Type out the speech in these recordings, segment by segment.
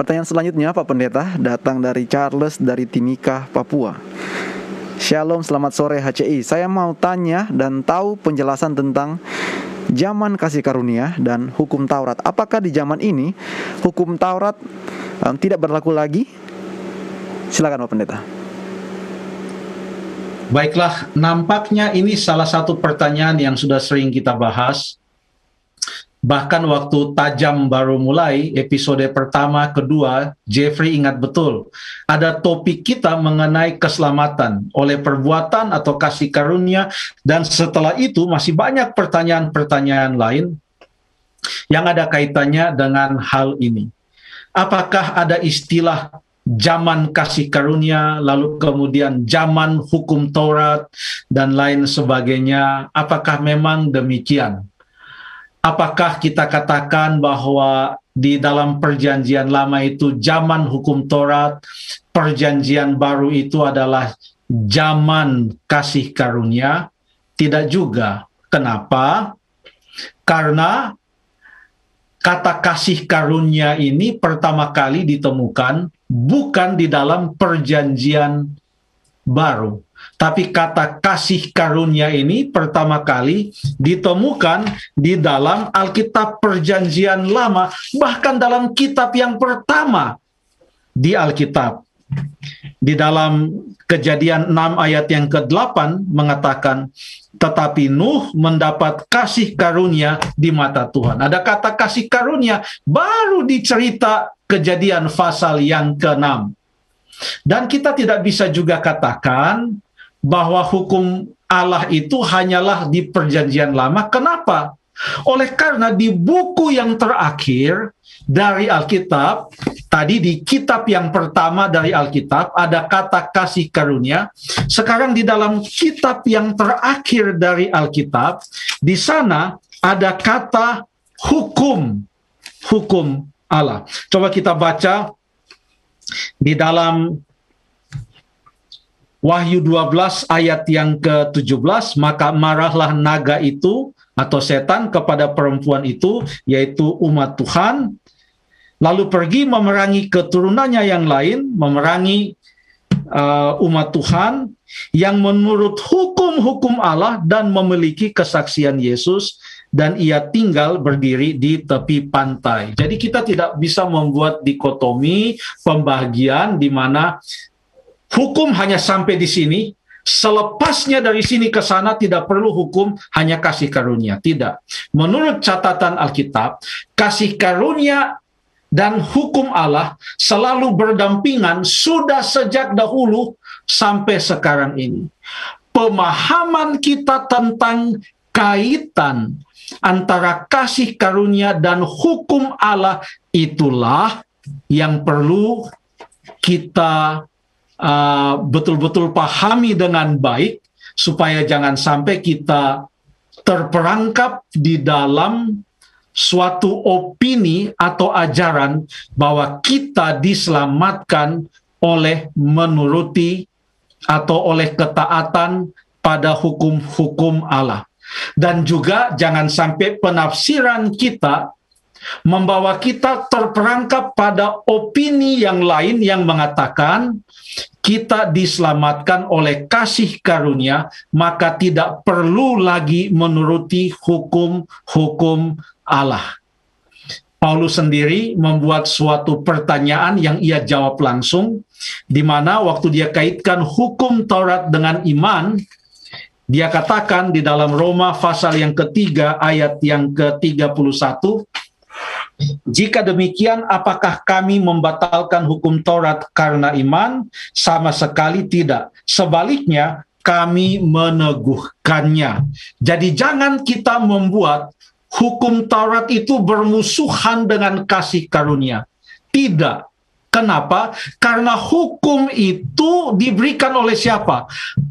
Pertanyaan selanjutnya Pak Pendeta datang dari Charles dari Timika, Papua. Shalom, selamat sore HCI. Saya mau tanya dan tahu penjelasan tentang zaman kasih karunia dan hukum Taurat. Apakah di zaman ini hukum Taurat um, tidak berlaku lagi? Silakan Pak Pendeta. Baiklah, nampaknya ini salah satu pertanyaan yang sudah sering kita bahas. Bahkan waktu tajam baru mulai, episode pertama, kedua, Jeffrey ingat betul. Ada topik kita mengenai keselamatan oleh perbuatan atau kasih karunia. Dan setelah itu masih banyak pertanyaan-pertanyaan lain yang ada kaitannya dengan hal ini. Apakah ada istilah zaman kasih karunia, lalu kemudian zaman hukum Taurat, dan lain sebagainya. Apakah memang demikian? Apakah kita katakan bahwa di dalam Perjanjian Lama itu zaman hukum Taurat, Perjanjian Baru itu adalah zaman kasih karunia? Tidak juga. Kenapa? Karena kata kasih karunia ini pertama kali ditemukan bukan di dalam perjanjian baru. Tapi kata kasih karunia ini pertama kali ditemukan di dalam Alkitab Perjanjian Lama, bahkan dalam kitab yang pertama di Alkitab. Di dalam Kejadian 6 ayat yang ke-8 mengatakan, tetapi Nuh mendapat kasih karunia di mata Tuhan. Ada kata kasih karunia baru dicerita kejadian pasal yang ke-6. Dan kita tidak bisa juga katakan bahwa hukum Allah itu hanyalah di perjanjian lama. Kenapa? Oleh karena di buku yang terakhir dari Alkitab, tadi di kitab yang pertama dari Alkitab ada kata kasih karunia. Sekarang di dalam kitab yang terakhir dari Alkitab, di sana ada kata hukum, hukum Allah. Coba kita baca di dalam Wahyu 12 ayat yang ke-17, maka marahlah naga itu atau setan kepada perempuan itu, yaitu umat Tuhan, lalu pergi memerangi keturunannya yang lain, memerangi uh, umat Tuhan yang menurut hukum-hukum Allah dan memiliki kesaksian Yesus dan ia tinggal berdiri di tepi pantai. Jadi kita tidak bisa membuat dikotomi pembagian di mana hukum hanya sampai di sini, Selepasnya dari sini ke sana tidak perlu hukum, hanya kasih karunia. Tidak. Menurut catatan Alkitab, kasih karunia dan hukum Allah selalu berdampingan sudah sejak dahulu sampai sekarang ini. Pemahaman kita tentang kaitan antara kasih karunia dan hukum Allah itulah yang perlu kita Uh, betul-betul uh, pahami dengan baik supaya jangan sampai kita terperangkap di dalam suatu opini atau ajaran bahwa kita diselamatkan oleh menuruti atau oleh ketaatan pada hukum-hukum Allah. Dan juga jangan sampai penafsiran kita membawa kita terperangkap pada opini yang lain yang mengatakan kita diselamatkan oleh kasih karunia, maka tidak perlu lagi menuruti hukum-hukum Allah. Paulus sendiri membuat suatu pertanyaan yang ia jawab langsung, di mana waktu dia kaitkan hukum Taurat dengan iman, dia katakan di dalam Roma pasal yang ketiga ayat yang ke-31, jika demikian, apakah kami membatalkan hukum Taurat karena iman? Sama sekali tidak. Sebaliknya, kami meneguhkannya. Jadi, jangan kita membuat hukum Taurat itu bermusuhan dengan kasih karunia. Tidak. Kenapa? Karena hukum itu diberikan oleh siapa?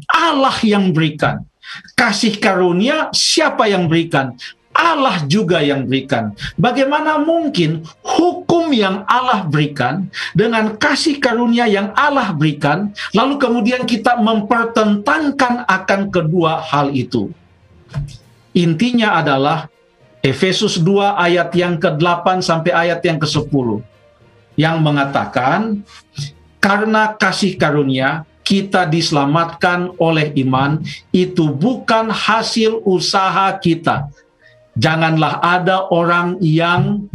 Allah yang berikan. Kasih karunia siapa yang berikan? Allah juga yang berikan. Bagaimana mungkin hukum yang Allah berikan dengan kasih karunia yang Allah berikan, lalu kemudian kita mempertentangkan akan kedua hal itu? Intinya adalah Efesus 2 ayat yang ke-8 sampai ayat yang ke-10 yang mengatakan karena kasih karunia kita diselamatkan oleh iman itu bukan hasil usaha kita. Janganlah ada orang yang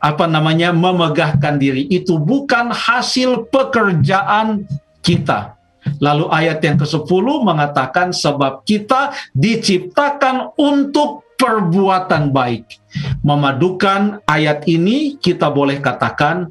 apa namanya memegahkan diri itu bukan hasil pekerjaan kita. Lalu ayat yang ke-10 mengatakan sebab kita diciptakan untuk perbuatan baik. Memadukan ayat ini kita boleh katakan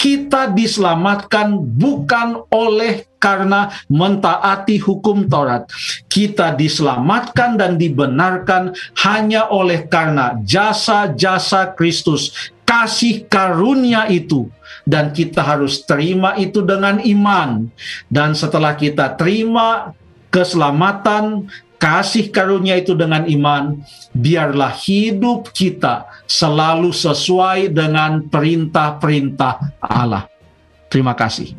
kita diselamatkan bukan oleh karena mentaati hukum Taurat. Kita diselamatkan dan dibenarkan hanya oleh karena jasa-jasa Kristus, kasih karunia itu dan kita harus terima itu dengan iman. Dan setelah kita terima keselamatan, kasih karunia itu dengan iman, biarlah hidup kita selalu sesuai dengan perintah-perintah Allah. Terima kasih.